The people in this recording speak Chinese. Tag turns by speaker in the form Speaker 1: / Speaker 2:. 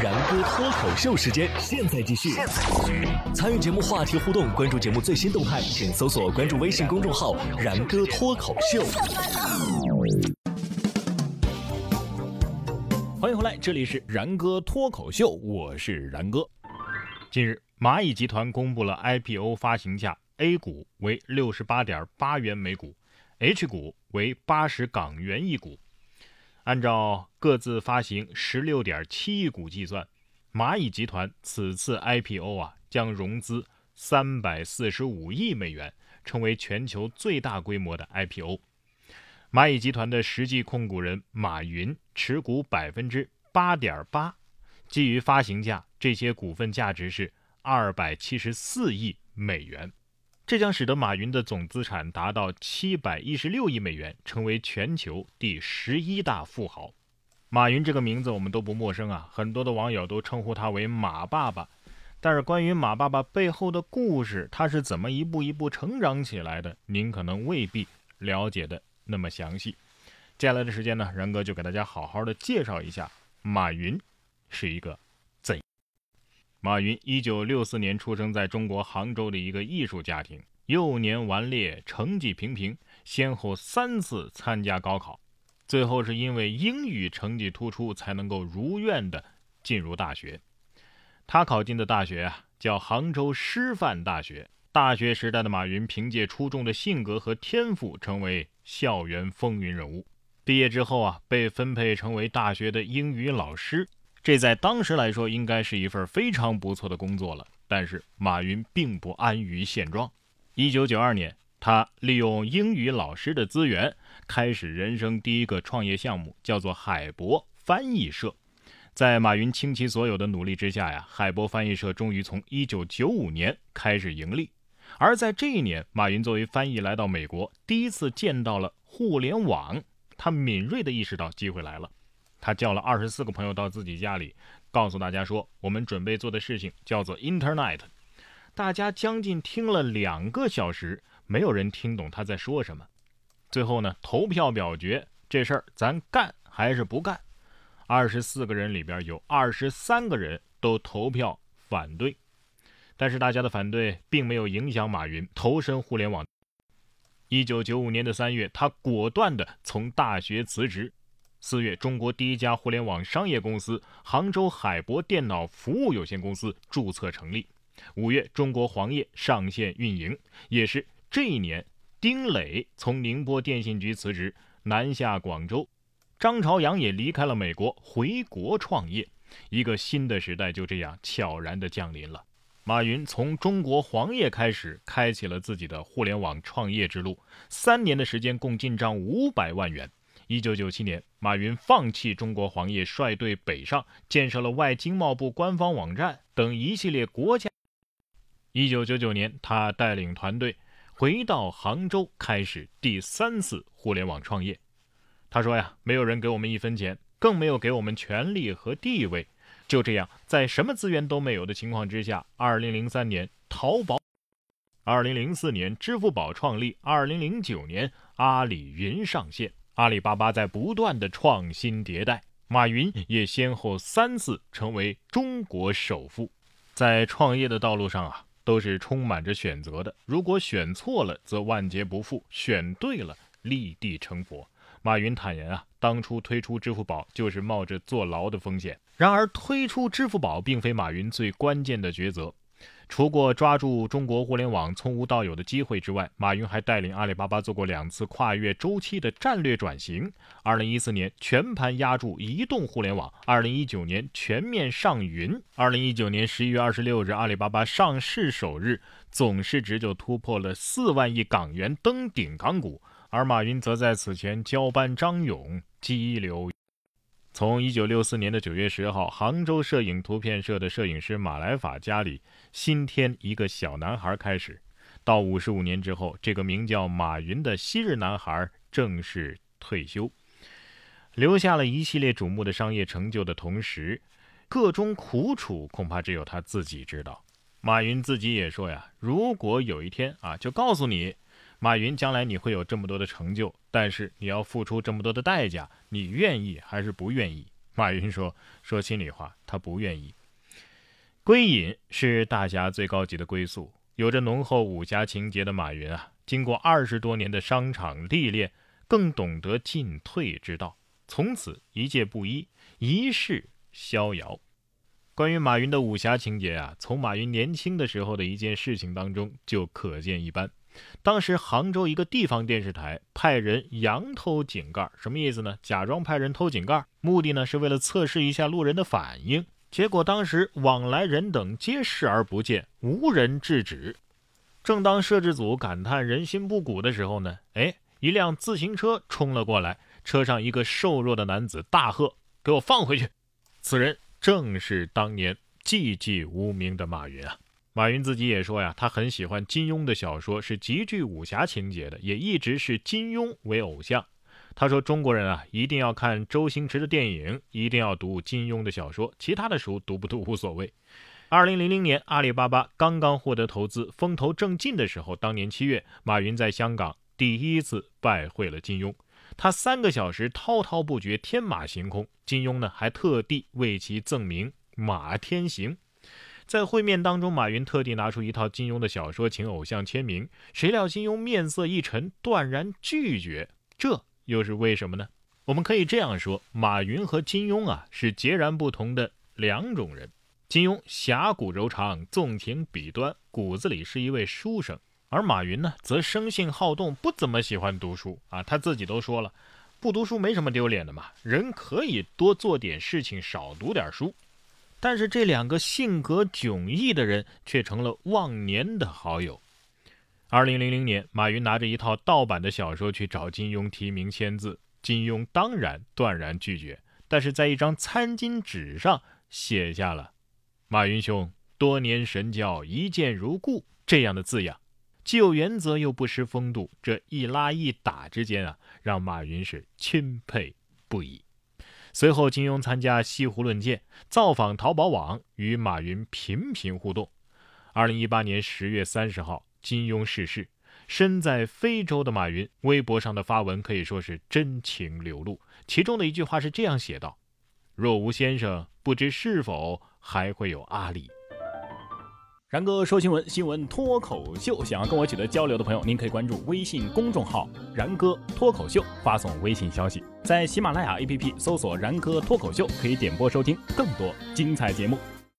Speaker 1: 然哥脱口秀时间，现在继续。参与节目话题互动，关注节目最新动态，请搜索关注微信公众号“然哥脱口秀”。
Speaker 2: 欢迎回来，这里是然哥脱口秀，我是然哥。近日，蚂蚁集团公布了 IPO 发行价，A 股为六十八点八元每股，H 股为八十港元一股。按照各自发行十六点七亿股计算，蚂蚁集团此次 IPO 啊将融资三百四十五亿美元，成为全球最大规模的 IPO。蚂蚁集团的实际控股人马云持股百分之八点八，基于发行价，这些股份价值是二百七十四亿美元。这将使得马云的总资产达到七百一十六亿美元，成为全球第十一大富豪。马云这个名字我们都不陌生啊，很多的网友都称呼他为马爸爸。但是关于马爸爸背后的故事，他是怎么一步一步成长起来的，您可能未必了解的那么详细。接下来的时间呢，然哥就给大家好好的介绍一下马云是一个。马云一九六四年出生在中国杭州的一个艺术家庭，幼年顽劣，成绩平平，先后三次参加高考，最后是因为英语成绩突出，才能够如愿的进入大学。他考进的大学啊，叫杭州师范大学。大学时代的马云凭借出众的性格和天赋，成为校园风云人物。毕业之后啊，被分配成为大学的英语老师。这在当时来说，应该是一份非常不错的工作了。但是马云并不安于现状。一九九二年，他利用英语老师的资源，开始人生第一个创业项目，叫做海博翻译社。在马云倾其所有的努力之下呀，海博翻译社终于从一九九五年开始盈利。而在这一年，马云作为翻译来到美国，第一次见到了互联网，他敏锐地意识到机会来了。他叫了二十四个朋友到自己家里，告诉大家说：“我们准备做的事情叫做 Internet。”大家将近听了两个小时，没有人听懂他在说什么。最后呢，投票表决这事儿，咱干还是不干？二十四个人里边有二十三个人都投票反对，但是大家的反对并没有影响马云投身互联网。一九九五年的三月，他果断的从大学辞职。四月，中国第一家互联网商业公司杭州海博电脑服务有限公司注册成立。五月，中国黄页上线运营。也是这一年，丁磊从宁波电信局辞职，南下广州。张朝阳也离开了美国，回国创业。一个新的时代就这样悄然地降临了。马云从中国黄页开始，开启了自己的互联网创业之路。三年的时间，共进账五百万元。一九九七年，马云放弃中国黄页，率队北上，建设了外经贸部官方网站等一系列国家。一九九九年，他带领团队回到杭州，开始第三次互联网创业。他说：“呀，没有人给我们一分钱，更没有给我们权力和地位。就这样，在什么资源都没有的情况之下，二零零三年，淘宝；二零零四年，支付宝创立；二零零九年，阿里云上线。”阿里巴巴在不断的创新迭代，马云也先后三次成为中国首富。在创业的道路上啊，都是充满着选择的。如果选错了，则万劫不复；选对了，立地成佛。马云坦言啊，当初推出支付宝就是冒着坐牢的风险。然而，推出支付宝并非马云最关键的抉择。除过抓住中国互联网从无到有的机会之外，马云还带领阿里巴巴做过两次跨越周期的战略转型。二零一四年全盘压住移动互联网，二零一九年全面上云。二零一九年十一月二十六日，阿里巴巴上市首日，总市值就突破了四万亿港元，登顶港股。而马云则在此前交班张勇，激流。从一九六四年的九月十号，杭州摄影图片社的摄影师马来法家里新添一个小男孩开始，到五十五年之后，这个名叫马云的昔日男孩正式退休，留下了一系列瞩目的商业成就的同时，个中苦楚恐怕只有他自己知道。马云自己也说呀，如果有一天啊，就告诉你。马云，将来你会有这么多的成就，但是你要付出这么多的代价，你愿意还是不愿意？马云说：“说心里话，他不愿意。归隐是大侠最高级的归宿，有着浓厚武侠情节的马云啊，经过二十多年的商场历练，更懂得进退之道，从此一介布衣，一世逍遥。关于马云的武侠情节啊，从马云年轻的时候的一件事情当中就可见一斑。”当时杭州一个地方电视台派人佯偷井盖，什么意思呢？假装派人偷井盖，目的呢是为了测试一下路人的反应。结果当时往来人等皆视而不见，无人制止。正当摄制组感叹人心不古的时候呢，哎，一辆自行车冲了过来，车上一个瘦弱的男子大喝：“给我放回去！”此人正是当年寂寂无名的马云啊。马云自己也说呀，他很喜欢金庸的小说，是极具武侠情节的，也一直是金庸为偶像。他说：“中国人啊，一定要看周星驰的电影，一定要读金庸的小说，其他的书读不读无所谓。”二零零零年，阿里巴巴刚刚获得投资，风头正劲的时候，当年七月，马云在香港第一次拜会了金庸，他三个小时滔滔不绝，天马行空。金庸呢，还特地为其赠名“马天行”。在会面当中，马云特地拿出一套金庸的小说，请偶像签名。谁料金庸面色一沉，断然拒绝。这又是为什么呢？我们可以这样说：马云和金庸啊，是截然不同的两种人。金庸侠骨柔肠，纵情笔端，骨子里是一位书生；而马云呢，则生性好动，不怎么喜欢读书啊。他自己都说了，不读书没什么丢脸的嘛，人可以多做点事情，少读点书。但是这两个性格迥异的人却成了忘年的好友。二零零零年，马云拿着一套盗版的小说去找金庸提名签字，金庸当然断然拒绝，但是在一张餐巾纸上写下了“马云兄，多年神交，一见如故”这样的字样，既有原则又不失风度。这一拉一打之间啊，让马云是钦佩不已。随后，金庸参加西湖论剑，造访淘宝网，与马云频频互动。二零一八年十月三十号，金庸逝世。身在非洲的马云，微博上的发文可以说是真情流露。其中的一句话是这样写道：“若无先生，不知是否还会有阿里。”
Speaker 3: 然哥说新闻，新闻脱口秀。想要跟我取得交流的朋友，您可以关注微信公众号“然哥脱口秀”，发送微信消息，在喜马拉雅 APP 搜索“然哥脱口秀”，可以点播收听更多精彩节目。